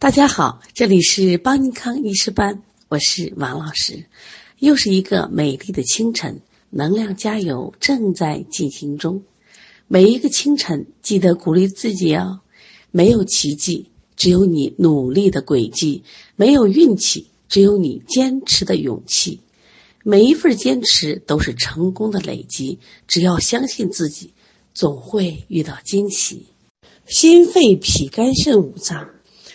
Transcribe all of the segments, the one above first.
大家好，这里是邦尼康医师班，我是王老师。又是一个美丽的清晨，能量加油正在进行中。每一个清晨，记得鼓励自己哦。没有奇迹，只有你努力的轨迹；没有运气，只有你坚持的勇气。每一份坚持都是成功的累积。只要相信自己，总会遇到惊喜。心肺脾肝肾五脏。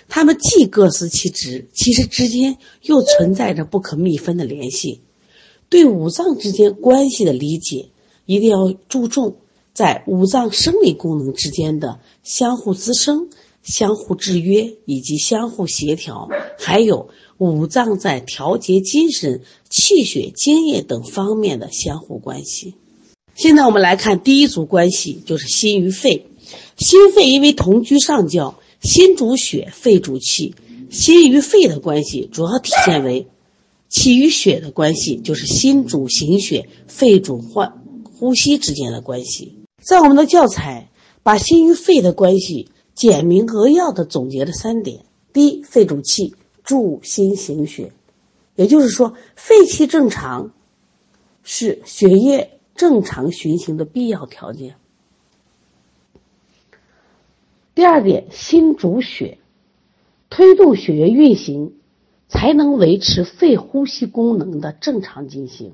他们既各司其职，其实之间又存在着不可密分的联系。对五脏之间关系的理解，一定要注重在五脏生理功能之间的相互滋生、相互制约以及相互协调，还有五脏在调节精神、气血、津液等方面的相互关系。现在我们来看第一组关系，就是心与肺。心肺因为同居上焦。心主血，肺主气，心与肺的关系主要体现为气与血的关系，就是心主行血，肺主换呼吸之间的关系。在我们的教材把心与肺的关系简明扼要的总结了三点：第一，肺主气，助心行血，也就是说，肺气正常是血液正常循行的必要条件。第二点，心主血，推动血液运行，才能维持肺呼吸功能的正常进行。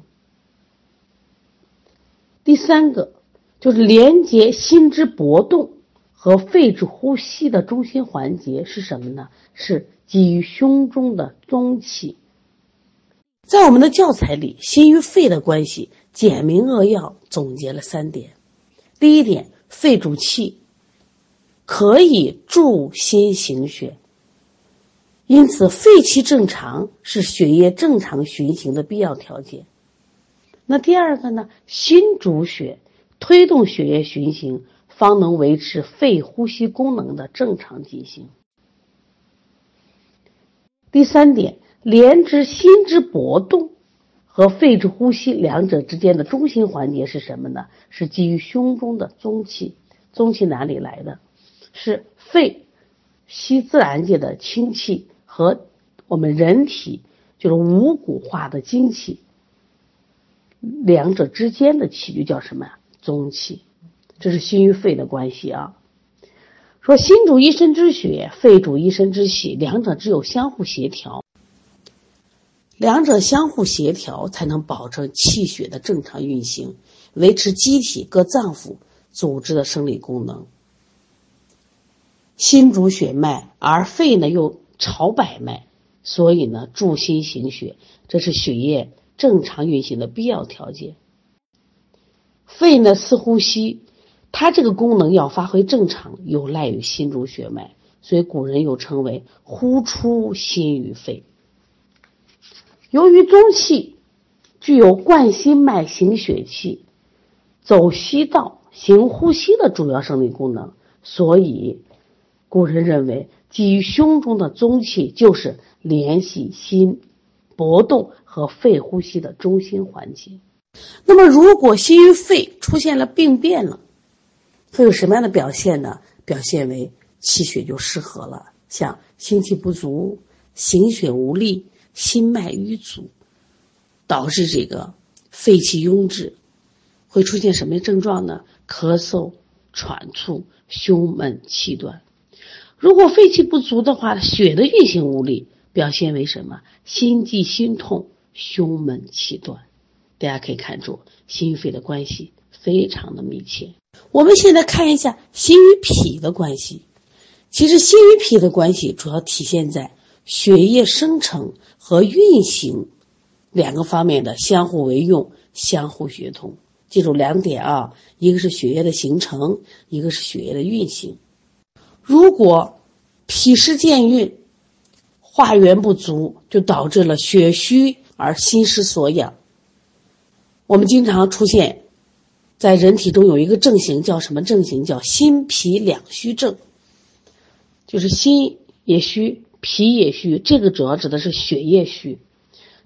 第三个就是连接心之搏动和肺之呼吸的中心环节是什么呢？是基于胸中的中气。在我们的教材里，心与肺的关系简明扼要总结了三点：第一点，肺主气。可以助心行血，因此肺气正常是血液正常循行的必要条件。那第二个呢？心主血，推动血液循行，方能维持肺呼吸功能的正常进行。第三点，连之心之搏动和肺之呼吸两者之间的中心环节是什么呢？是基于胸中的中气。中气哪里来的？是肺吸自然界的清气和我们人体就是五谷化的精气，两者之间的气就叫什么呀？中气，这是心与肺的关系啊。说心主一身之血，肺主一身之气，两者只有相互协调，两者相互协调才能保证气血的正常运行，维持机体各脏腑组织的生理功能。心主血脉，而肺呢又朝百脉，所以呢助心行血，这是血液正常运行的必要条件。肺呢司呼吸，它这个功能要发挥正常，有赖于心主血脉，所以古人又称为呼出心与肺。由于中气具有贯心脉行血气、走息道行呼吸的主要生理功能，所以。古人认为，基于胸中的中气就是联系心搏动和肺呼吸的中心环节。那么，如果心与肺出现了病变了，会有什么样的表现呢？表现为气血就失和了，像心气不足、行血无力、心脉瘀阻，导致这个肺气壅滞，会出现什么症状呢？咳嗽、喘促、胸闷气短。如果肺气不足的话，血的运行无力，表现为什么？心悸、心痛、胸闷、气短。大家可以看出，心肺的关系非常的密切。我们现在看一下心与脾的关系。其实，心与脾的关系主要体现在血液生成和运行两个方面的相互为用、相互协同。记住两点啊，一个是血液的形成，一个是血液的运行。如果脾湿健运，化源不足，就导致了血虚而心失所养。我们经常出现在人体中有一个症型，叫什么症型？叫心脾两虚症，就是心也虚，脾也虚。这个主要指的是血液虚。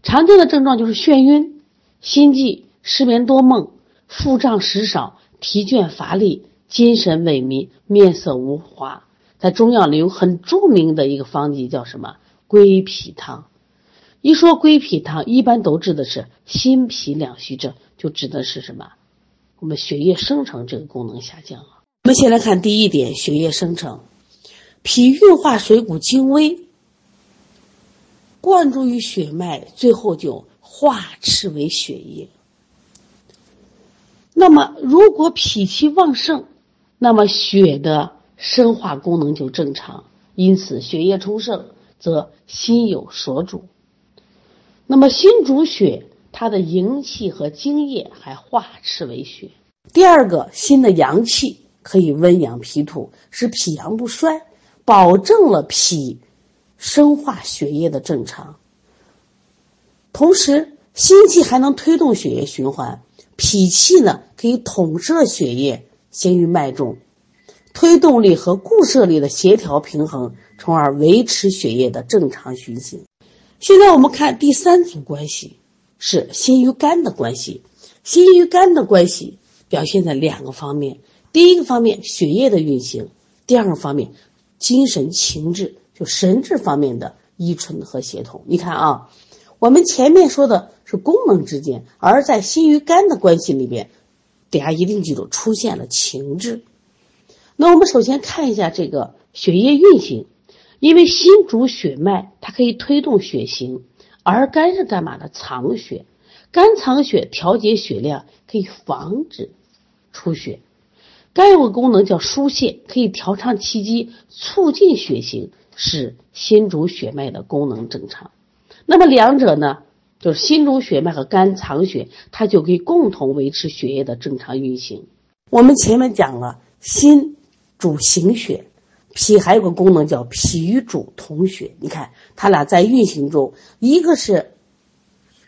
常见的症状就是眩晕、心悸、失眠多梦、腹胀食少、疲倦乏力、精神萎靡、面色无华。在中药里有很著名的一个方剂叫什么？归脾汤。一说归脾汤，一般都指的是心脾两虚症，就指的是什么？我们血液生成这个功能下降了。我们先来看第一点，血液生成，脾运化水谷精微，灌注于血脉，最后就化赤为血液。那么，如果脾气旺盛，那么血的生化功能就正常，因此血液充盛，则心有所主。那么心主血，它的营气和精液还化赤为血。第二个，心的阳气可以温养脾土，使脾阳不衰，保证了脾生化血液的正常。同时，心气还能推动血液循环，脾气呢可以统摄血液行于脉中，推动力和固摄力的协调平衡，从而维持血液的正常循行。现在我们看第三组关系是心与肝的关系。心与肝的关系表现在两个方面：第一个方面血液的运行；第二个方面精神情志，就神志方面的依存和协同。你看啊，我们前面说的是功能之间，而在心与肝的关系里边，大家一定记住出现了情志。那我们首先看一下这个血液运行。因为心主血脉，它可以推动血行，而肝是干嘛的？藏血，肝藏血，调节血量，可以防止出血。肝有个功能叫疏泄，可以调畅气机，促进血行，使心主血脉的功能正常。那么两者呢，就是心主血脉和肝藏血，它就可以共同维持血液的正常运行。我们前面讲了，心主行血。脾还有个功能叫脾与主同血，你看它俩在运行中，一个是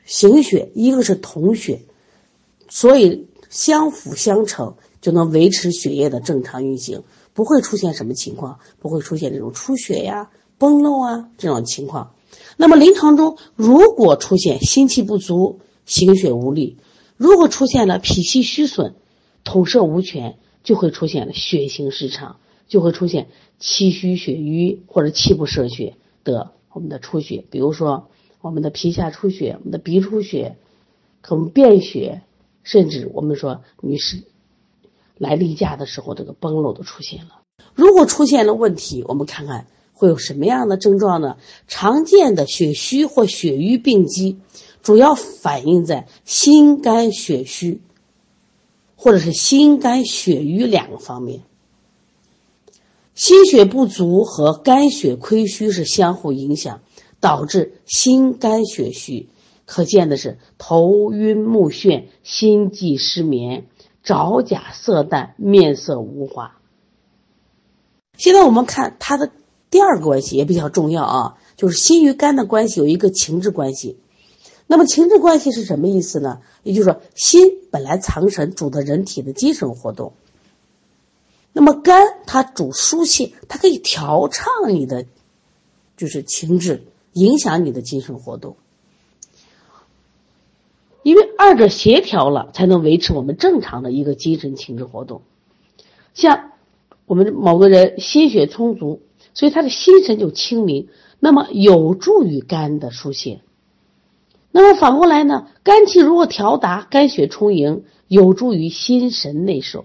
行血，一个是同血，所以相辅相成，就能维持血液的正常运行，不会出现什么情况，不会出现这种出血呀、崩漏啊这种情况。那么临床中，如果出现心气不足、行血无力，如果出现了脾气虚损、统摄无权，就会出现了血行失常。就会出现气虚血瘀或者气不摄血的我们的出血，比如说我们的皮下出血、我们的鼻出血、可能便血，甚至我们说女士来例假的时候，这个崩漏都出现了。如果出现了问题，我们看看会有什么样的症状呢？常见的血虚或血瘀病机，主要反映在心肝血虚，或者是心肝血瘀两个方面。心血不足和肝血亏虚是相互影响，导致心肝血虚。可见的是头晕目眩、心悸失眠、爪甲色淡、面色无华。现在我们看它的第二个关系也比较重要啊，就是心与肝的关系有一个情志关系。那么情志关系是什么意思呢？也就是说，心本来藏神，主的人体的精神活动。那么肝它主疏泄，它可以调畅你的，就是情志，影响你的精神活动。因为二者协调了，才能维持我们正常的一个精神情志活动。像我们某个人心血充足，所以他的心神就清明，那么有助于肝的疏泄。那么反过来呢，肝气如果调达，肝血充盈，有助于心神内守。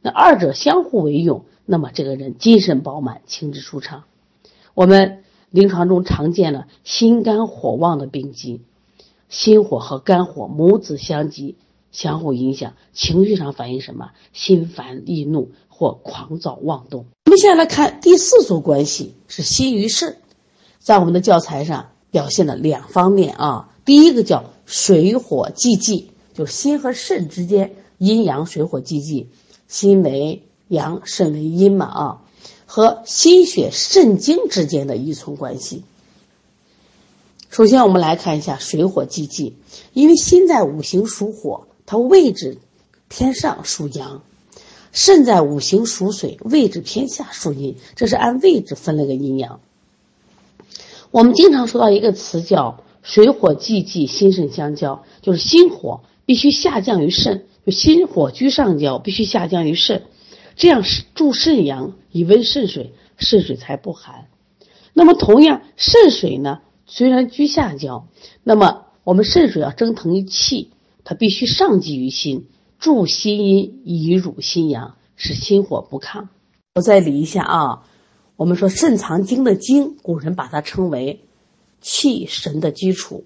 那二者相互为用，那么这个人精神饱满，情志舒畅。我们临床中常见了心肝火旺的病机，心火和肝火母子相激，相互影响，情绪上反映什么？心烦易怒或狂躁妄动。我们现在来看第四组关系是心与肾，在我们的教材上表现了两方面啊。第一个叫水火既济，就心和肾之间阴阳水火既济。心为阳，肾为阴嘛啊，和心血肾精之间的依存关系。首先，我们来看一下水火既济，因为心在五行属火，它位置偏上属阳；肾在五行属水，位置偏下属阴，这是按位置分了个阴阳。我们经常说到一个词叫“水火既济，心肾相交”，就是心火必须下降于肾。就心火居上焦，必须下降于肾，这样是助肾阳以温肾水，肾水才不寒。那么同样，肾水呢，虽然居下焦，那么我们肾水要蒸腾于气，它必须上济于心，助心阴，以辱心阳，使心火不亢。我再理一下啊，我们说肾藏精的精，古人把它称为气神的基础，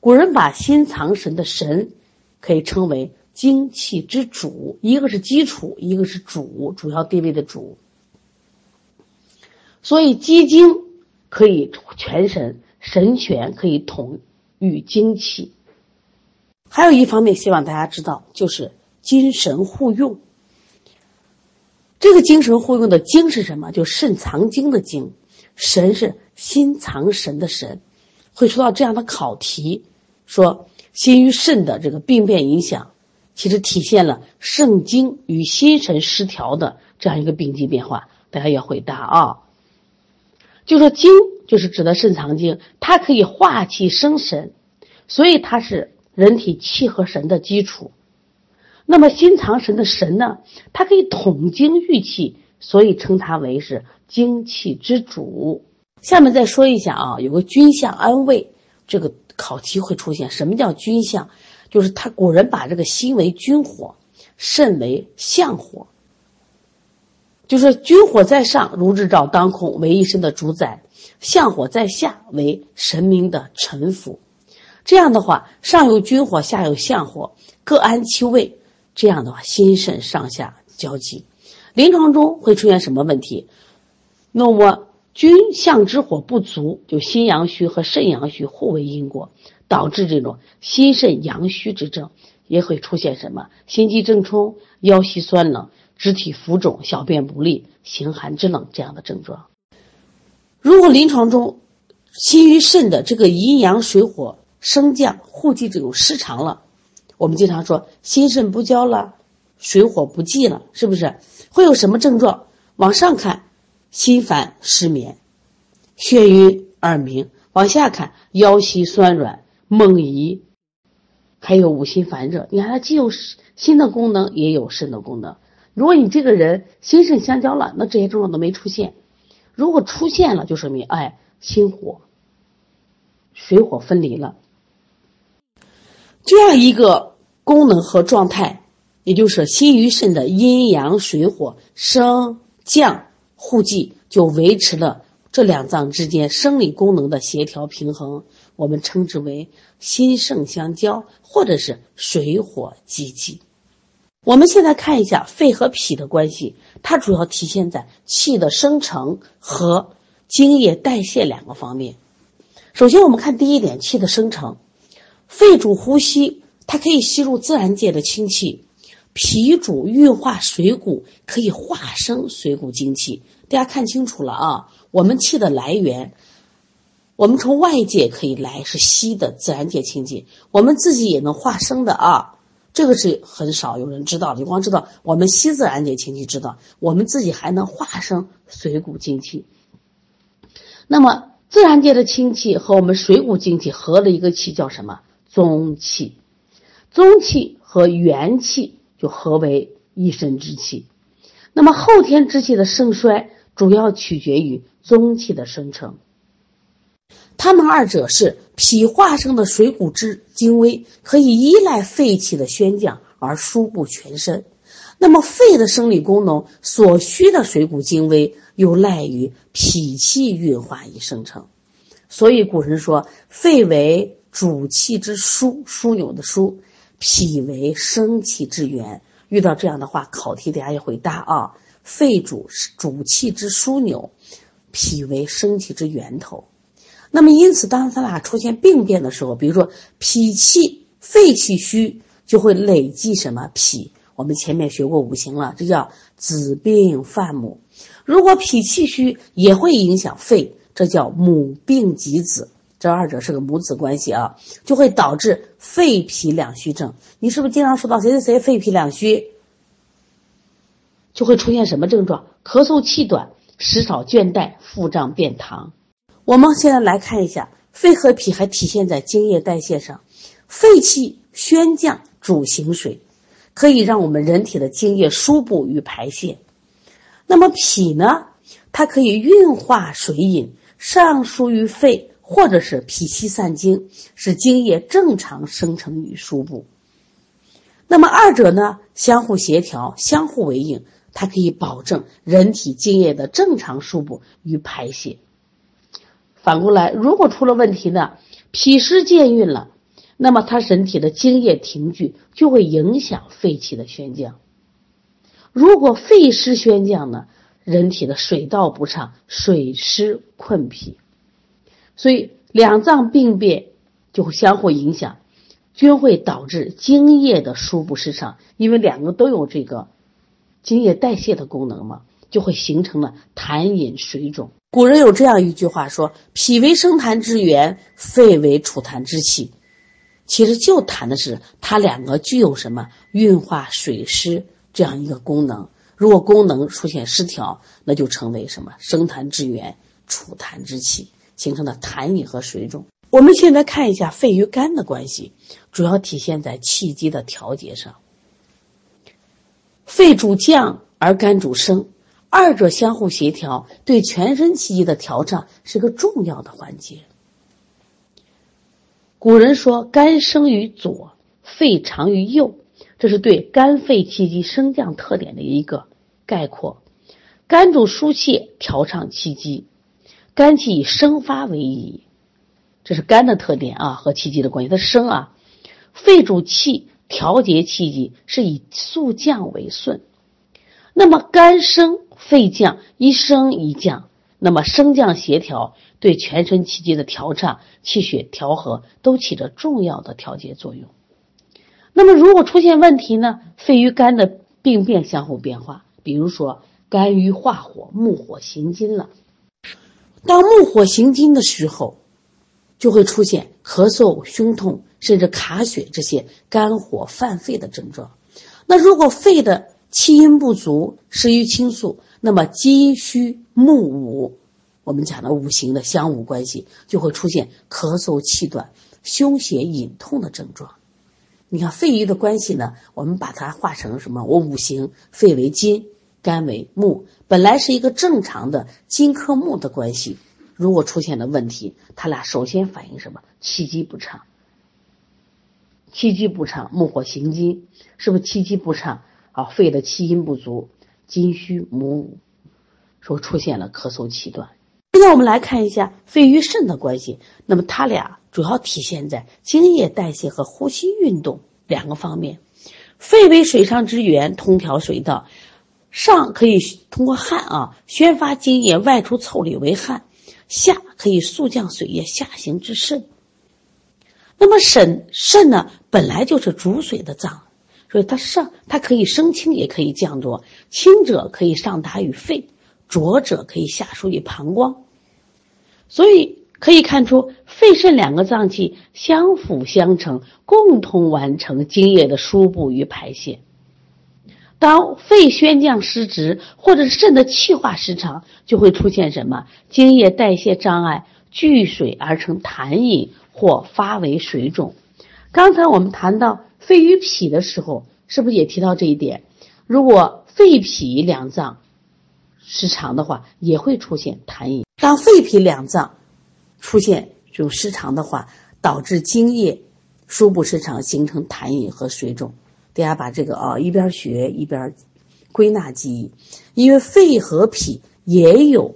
古人把心藏神的神，可以称为精气之主，一个是基础，一个是主，主要地位的主。所以积精。可以全神神权，可以统御精气。还有一方面，希望大家知道，就是精神互用。这个精神互用的精是什么？就肾藏精的精，神是心藏神的神。会出到这样的考题，说心与肾的这个病变影响，其实体现了肾精与心神失调的这样一个病机变化。大家要回答啊。就说精就是指的肾藏精，它可以化气生神，所以它是人体气和神的基础。那么心藏神的神呢，它可以统精御气，所以称它为是精气之主。下面再说一下啊，有个君相安慰，这个考题会出现。什么叫君相？就是他古人把这个心为君火，肾为相火。就是君火在上，如日照当空，为一身的主宰；相火在下，为神明的臣服。这样的话，上有君火，下有相火，各安其位。这样的话，心肾上下交集。临床中会出现什么问题？那么君相之火不足，就心阳虚和肾阳虚互为因果，导致这种心肾阳虚之症，也会出现什么？心悸怔冲、腰膝酸冷。肢体浮肿、小便不利、形寒肢冷这样的症状。如果临床中心与肾的这个阴阳水火升降互济这种失常了，我们经常说心肾不交了，水火不济了，是不是？会有什么症状？往上看，心烦失眠、眩晕耳鸣；往下看，腰膝酸软、梦遗，还有五心烦热。你看，它既有心的功能，也有肾的功能。如果你这个人心肾相交了，那这些症状都没出现；如果出现了，就说明哎，心火、水火分离了。这样一个功能和状态，也就是心与肾的阴阳水火升降互济，就维持了这两脏之间生理功能的协调平衡。我们称之为心肾相交，或者是水火既济。我们现在看一下肺和脾的关系，它主要体现在气的生成和精液代谢两个方面。首先，我们看第一点，气的生成。肺主呼吸，它可以吸入自然界的清气；脾主运化水谷，可以化生水谷精气。大家看清楚了啊！我们气的来源，我们从外界可以来是吸的自然界清气，我们自己也能化生的啊。这个是很少有人知道的，你光知道我们吸自然界清气，知道我们自己还能化生水谷精气。那么自然界的清气和我们水谷精气合了一个气叫什么？宗气。宗气和元气就合为一身之气。那么后天之气的盛衰，主要取决于宗气的生成。它们二者是脾化生的水谷之精微，可以依赖肺气的宣降而输布全身。那么肺的生理功能所需的水谷精微，又赖于脾气运化以生成。所以古人说，肺为主气之枢，枢纽的枢；脾为生气之源。遇到这样的话，考题大家要回答啊。肺主主气之枢纽，脾为生气之源头。那么，因此，当它俩出现病变的时候，比如说脾气、肺气虚，就会累积什么脾？我们前面学过五行了，这叫子病犯母。如果脾气虚，也会影响肺，这叫母病及子。这二者是个母子关系啊，就会导致肺脾两虚症。你是不是经常说到谁谁谁肺脾两虚，就会出现什么症状？咳嗽气短，食少倦怠，腹胀便溏。我们现在来看一下，肺和脾还体现在精液代谢上。肺气宣降主行水，可以让我们人体的精液输布与排泄。那么脾呢？它可以运化水饮，上输于肺，或者是脾气散精，使精液正常生成于输部。那么二者呢，相互协调，相互为应，它可以保证人体精液的正常输布与排泄。反过来，如果出了问题呢，脾湿健运了，那么他人体的精液停聚，就会影响肺气的宣降。如果肺湿宣降呢，人体的水道不畅，水湿困脾，所以两脏病变就会相互影响。均会导致精液的输布失常，因为两个都有这个精液代谢的功能嘛，就会形成了痰饮水肿。古人有这样一句话说：“脾为生痰之源，肺为储痰之器。”其实就谈的是它两个具有什么运化水湿这样一个功能。如果功能出现失调，那就成为什么生痰之源、储痰之器，形成的痰饮和水肿。我们现在看一下肺与肝的关系，主要体现在气机的调节上。肺主降而肝主升，二者相互协调，对全身气机的调畅是个重要的环节。古人说：“肝生于左，肺长于右”，这是对肝肺气机升降特点的一个概括。肝主疏泄，调畅气机，肝气以生发为宜。这是肝的特点啊，和气机的关系。它升啊，肺主气，调节气机是以速降为顺。那么肝升，肺降，一升一降，那么升降协调，对全身气机的调畅、气血调和都起着重要的调节作用。那么如果出现问题呢？肺与肝的病变相互变化，比如说肝郁化火，木火行金了。当木火行金的时候。就会出现咳嗽、胸痛，甚至卡血这些肝火犯肺的症状。那如果肺的气阴不足，失于清肃，那么金虚木五，我们讲的五行的相五关系，就会出现咳嗽、气短、胸胁、隐痛的症状。你看肺郁的关系呢，我们把它化成什么？我五行，肺为金，肝为木，本来是一个正常的金克木的关系。如果出现了问题，他俩首先反映什么？气机不畅。气机不畅，木火行金，是不是气机不畅啊？肺的气阴不足，金虚母五，说出现了咳嗽气短。现在我们来看一下肺与肾的关系。那么它俩主要体现在精液代谢和呼吸运动两个方面。肺为水上之源，通调水道，上可以通过汗啊宣发津液外出腠理为汗。下可以速降水液下行至肾。那么肾肾呢，本来就是主水的脏，所以它上它可以升清，也可以降浊。清者可以上达于肺，浊者可以下输于膀胱。所以可以看出，肺肾两个脏器相辅相成，共同完成精液的输布与排泄。当肺宣降失职，或者是肾的气化失常，就会出现什么精液代谢障碍，聚水而成痰饮，或发为水肿。刚才我们谈到肺与脾的时候，是不是也提到这一点？如果肺脾两脏失常的话，也会出现痰饮。当肺脾两脏出现这种失常的话，导致精液输布失常，形成痰饮和水肿。大家把这个啊一边学一边归纳记忆，因为肺和脾也有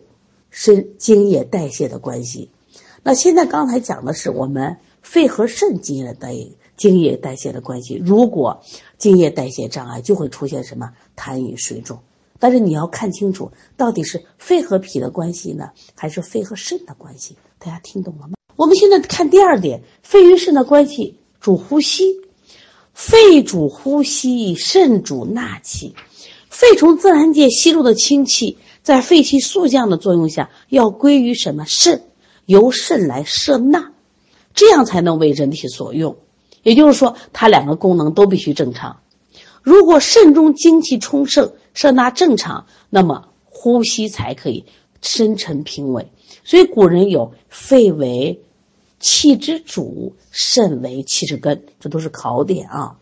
肾精液代谢的关系。那现在刚才讲的是我们肺和肾精液代精液代谢的关系。如果精液代谢障碍，就会出现什么痰饮水肿。但是你要看清楚，到底是肺和脾的关系呢，还是肺和肾的关系？大家听懂了吗？我们现在看第二点，肺与肾的关系主呼吸。肺主呼吸，肾主纳气。肺从自然界吸入的清气，在肺气速降的作用下，要归于什么肾？由肾来摄纳，这样才能为人体所用。也就是说，它两个功能都必须正常。如果肾中精气充盛，摄纳正常，那么呼吸才可以深沉平稳。所以古人有“肺为”。气之主，肾为气之根，这都是考点啊。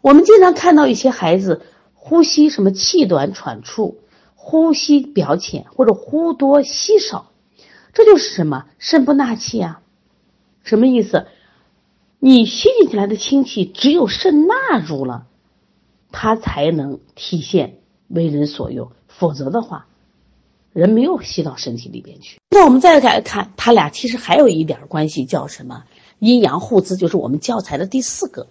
我们经常看到一些孩子呼吸什么气短喘促，呼吸表浅或者呼多吸少，这就是什么？肾不纳气啊？什么意思？你吸进去来的氢气，只有肾纳入了，它才能体现为人所用，否则的话，人没有吸到身体里边去。那我们再来看，它俩其实还有一点关系，叫什么？阴阳互滋，就是我们教材的第四个，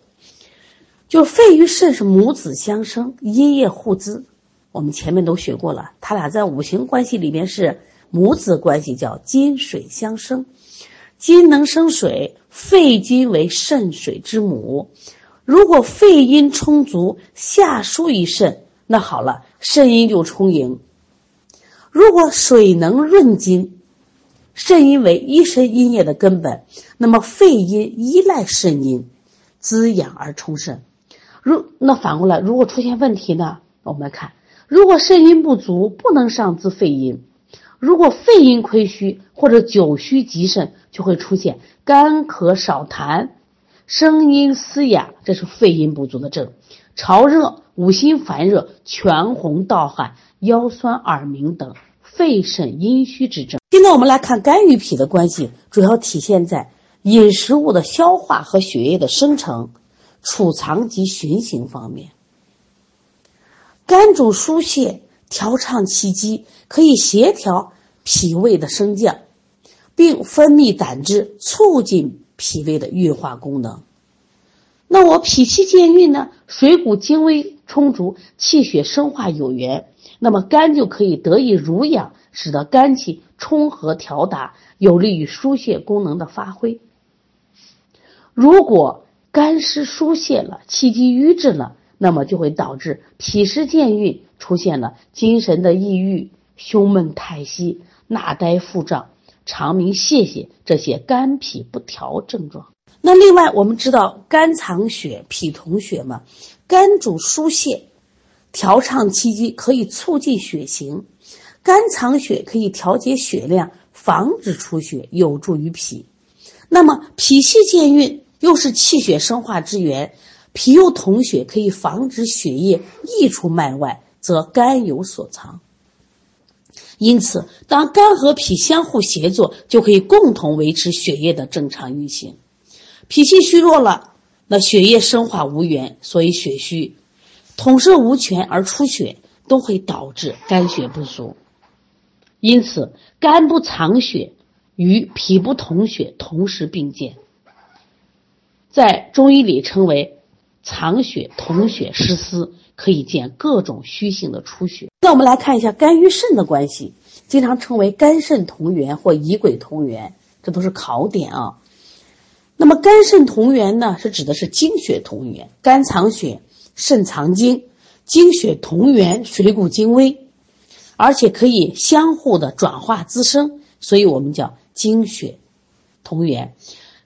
就肺与肾是母子相生，阴液互滋。我们前面都学过了，它俩在五行关系里边是母子关系，叫金水相生。金能生水，肺金为肾水之母。如果肺阴充足，下输于肾，那好了，肾阴就充盈。如果水能润金，肾阴为一身阴液的根本，那么肺阴依赖肾阴滋养而充肾。如那反过来，如果出现问题呢？我们来看，如果肾阴不足，不能上滋肺阴。如果肺阴亏虚或者久虚极肾，就会出现干咳少痰、声音嘶哑，这是肺阴不足的症；潮热、五心烦热、全红盗汗、腰酸耳鸣等肺肾阴虚之症。我们来看肝与脾的关系，主要体现在饮食物的消化和血液的生成、储藏及循行方面。肝主疏泄。调畅气机，可以协调脾胃的升降，并分泌胆汁，促进脾胃的运化功能。那我脾气健运呢？水谷精微充足，气血生化有源，那么肝就可以得以濡养，使得肝气充和调达，有利于疏泄功能的发挥。如果肝湿疏泄了，气机瘀滞了。那么就会导致脾湿健运，出现了精神的抑郁、胸闷太息、纳呆腹胀、肠鸣泄泻这些肝脾不调症状。那另外我们知道肝藏血，脾统血嘛，肝主疏泄，调畅气机，可以促进血行；肝藏血可以调节血量，防止出血，有助于脾。那么脾气健运又是气血生化之源。脾又统血，可以防止血液溢出脉外，则肝有所藏。因此，当肝和脾相互协作，就可以共同维持血液的正常运行。脾气虚弱了，那血液生化无源，所以血虚；统摄无权而出血，都会导致肝血不足。因此，肝不藏血与脾不统血同时并见，在中医里称为。藏血、统血失司，可以见各种虚性的出血。那我们来看一下肝与肾的关系，经常称为肝肾同源或乙癸同源，这都是考点啊。那么肝肾同源呢，是指的是精血同源，肝藏血，肾藏精，精血同源，水谷精微，而且可以相互的转化滋生，所以我们叫精血同源。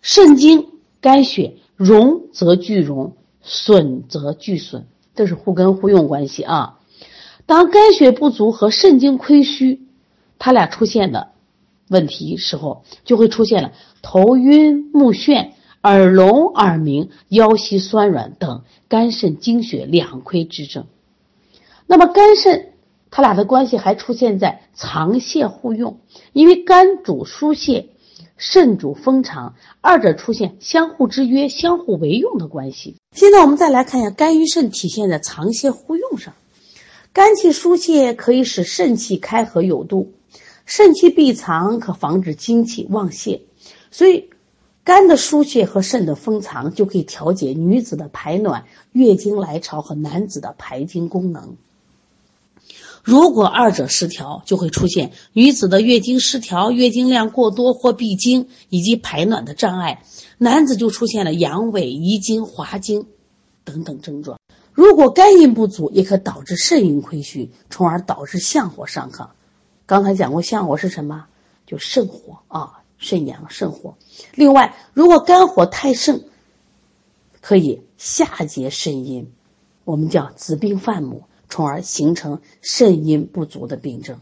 肾精、肝血荣则聚荣。损则俱损，这是互根互用关系啊。当肝血不足和肾精亏虚，它俩出现的问题时候，就会出现了头晕目眩、耳聋耳鸣、腰膝酸软等肝肾精血两亏之症。那么肝肾它俩的关系还出现在藏泄互用，因为肝主疏泄。肾主封藏，二者出现相互制约、相互为用的关系。现在我们再来看一下肝与肾体现在藏泄互用上。肝气疏泄可以使肾气开合有度，肾气闭藏可防止精气妄泄。所以，肝的疏泄和肾的封藏就可以调节女子的排卵、月经来潮和男子的排精功能。如果二者失调，就会出现女子的月经失调、月经量过多或闭经以及排卵的障碍；男子就出现了阳痿、遗精、滑精等等症状。如果肝阴不足，也可导致肾阴亏虚，从而导致相火上亢。刚才讲过，相火是什么？就肾火啊，肾阳、肾火。另外，如果肝火太盛，可以下结肾阴，我们叫子病犯母。从而形成肾阴不足的病症，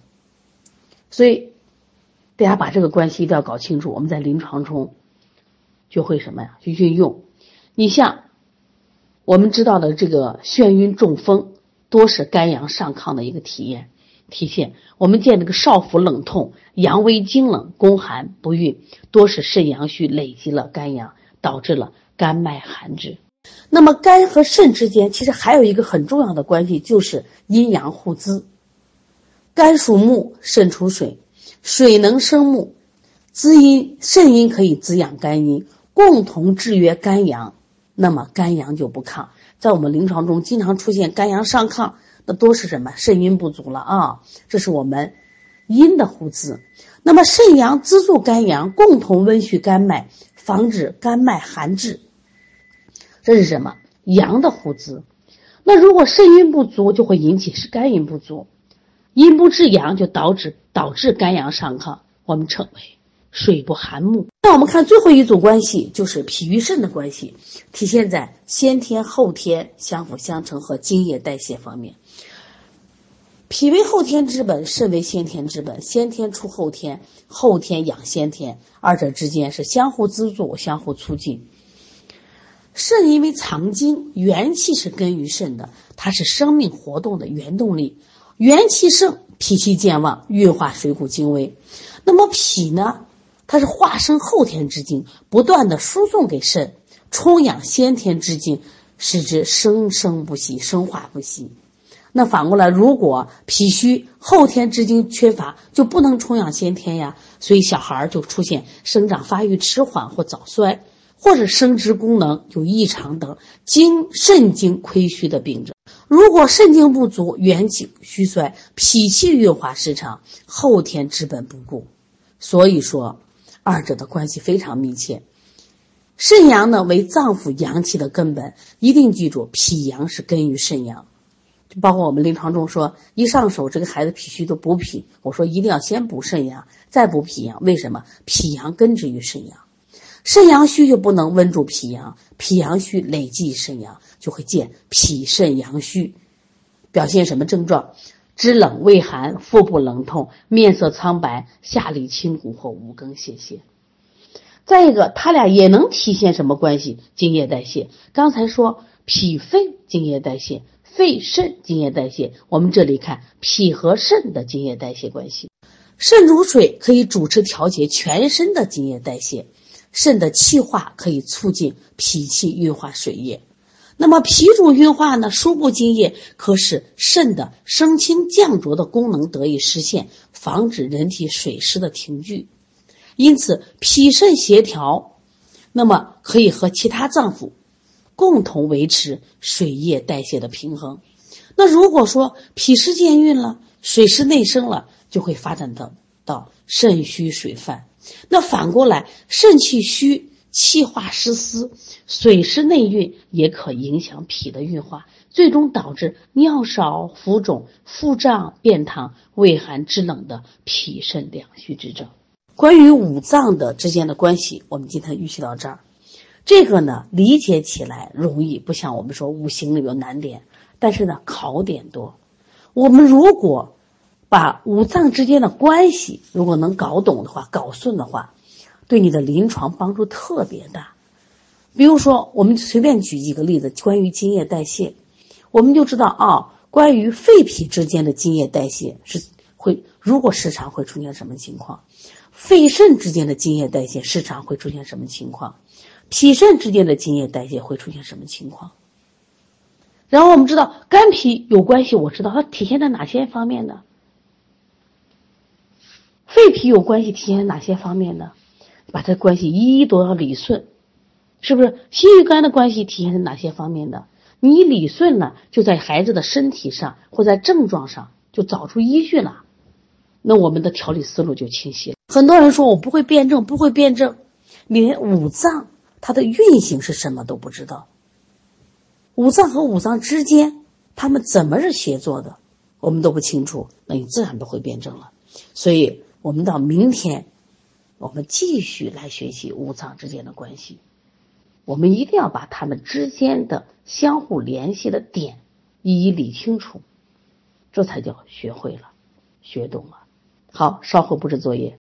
所以大家把这个关系一定要搞清楚。我们在临床中就会什么呀？去运用。你像我们知道的这个眩晕、中风，多是肝阳上亢的一个体验。体现。我们见这个少腹冷痛、阳微经冷、宫寒不孕，多是肾阳虚累积了肝阳，导致了肝脉寒滞。那么肝和肾之间其实还有一个很重要的关系，就是阴阳互滋。肝属木，肾属水，水能生木，滋阴肾阴可以滋养肝阴，共同制约肝阳，那么肝阳就不亢。在我们临床中，经常出现肝阳上亢，那多是什么？肾阴不足了啊！这是我们阴的互滋。那么肾阳资助肝阳，共同温煦肝脉，防止肝脉寒滞。这是什么？阳的互滋。那如果肾阴不足，就会引起是肝阴不足。阴不制阳，就导致导致肝阳上亢，我们称为水不寒木。那我们看最后一组关系，就是脾与肾的关系，体现在先天后天相辅相成和津液代谢方面。脾为后天之本，肾为先天之本，先天出后天，后天养先天，二者之间是相互资助、相互促进。肾因为藏精，元气是根于肾的，它是生命活动的原动力。元气盛，脾气健旺，运化水谷精微。那么脾呢？它是化生后天之精，不断的输送给肾，充养先天之精，使之生生不息，生化不息。那反过来，如果脾虚，后天之精缺乏，就不能充养先天呀，所以小孩就出现生长发育迟缓或早衰，或者生殖功能有异常等精肾精亏虚的病症。如果肾精不足，元气虚衰，脾气运化失常，后天之本不顾，所以说二者的关系非常密切。肾阳呢为脏腑阳气的根本，一定记住，脾阳是根于肾阳。就包括我们临床中说，一上手这个孩子脾虚都补脾，我说一定要先补肾阳，再补脾阳。为什么？脾阳根植于肾阳。肾阳虚就不能温住脾阳，脾阳虚累积肾阳，就会见脾肾阳虚，表现什么症状？肢冷畏寒，腹部冷痛，面色苍白，下利清谷或无更泄泻。再一个，它俩也能体现什么关系？津液代谢。刚才说脾肺津液代谢，肺肾津液代谢，我们这里看脾和肾的津液代谢关系。肾主水，可以主持调节全身的津液代谢。肾的气化可以促进脾气运化水液，那么脾主运化呢？输布津液可使肾的升清降浊的功能得以实现，防止人体水湿的停聚。因此，脾肾协调，那么可以和其他脏腑共同维持水液代谢的平衡。那如果说脾湿健运了，水湿内生了，就会发展到到肾虚水泛。那反过来，肾气虚，气化失司，水湿内蕴，也可影响脾的运化，最终导致尿少、浮肿、腹胀、便溏、畏寒肢冷的脾肾两虚之症。关于五脏的之间的关系，我们今天预习到这儿。这个呢，理解起来容易，不像我们说五行里有难点，但是呢，考点多。我们如果把五脏之间的关系，如果能搞懂的话，搞顺的话，对你的临床帮助特别大。比如说，我们随便举几个例子，关于津液代谢，我们就知道啊，关于肺脾之间的津液代谢是会，如果失常会出现什么情况？肺肾之间的津液代谢失常会出现什么情况？脾肾之间的津液代谢会出现什么情况？然后我们知道肝脾有关系，我知道它体现在哪些方面呢？肺脾有关系体现在哪些方面呢？把这关系一一都要理顺，是不是？心与肝的关系体现在哪些方面的？你理顺了，就在孩子的身体上或在症状上就找出依据了，那我们的调理思路就清晰了。很多人说我不会辩证，不会辩证，连五脏它的运行是什么都不知道，五脏和五脏之间他们怎么是协作的，我们都不清楚，那你自然不会辩证了。所以。我们到明天，我们继续来学习五脏之间的关系。我们一定要把它们之间的相互联系的点一一理清楚，这才叫学会了、学懂了。好，稍后布置作业。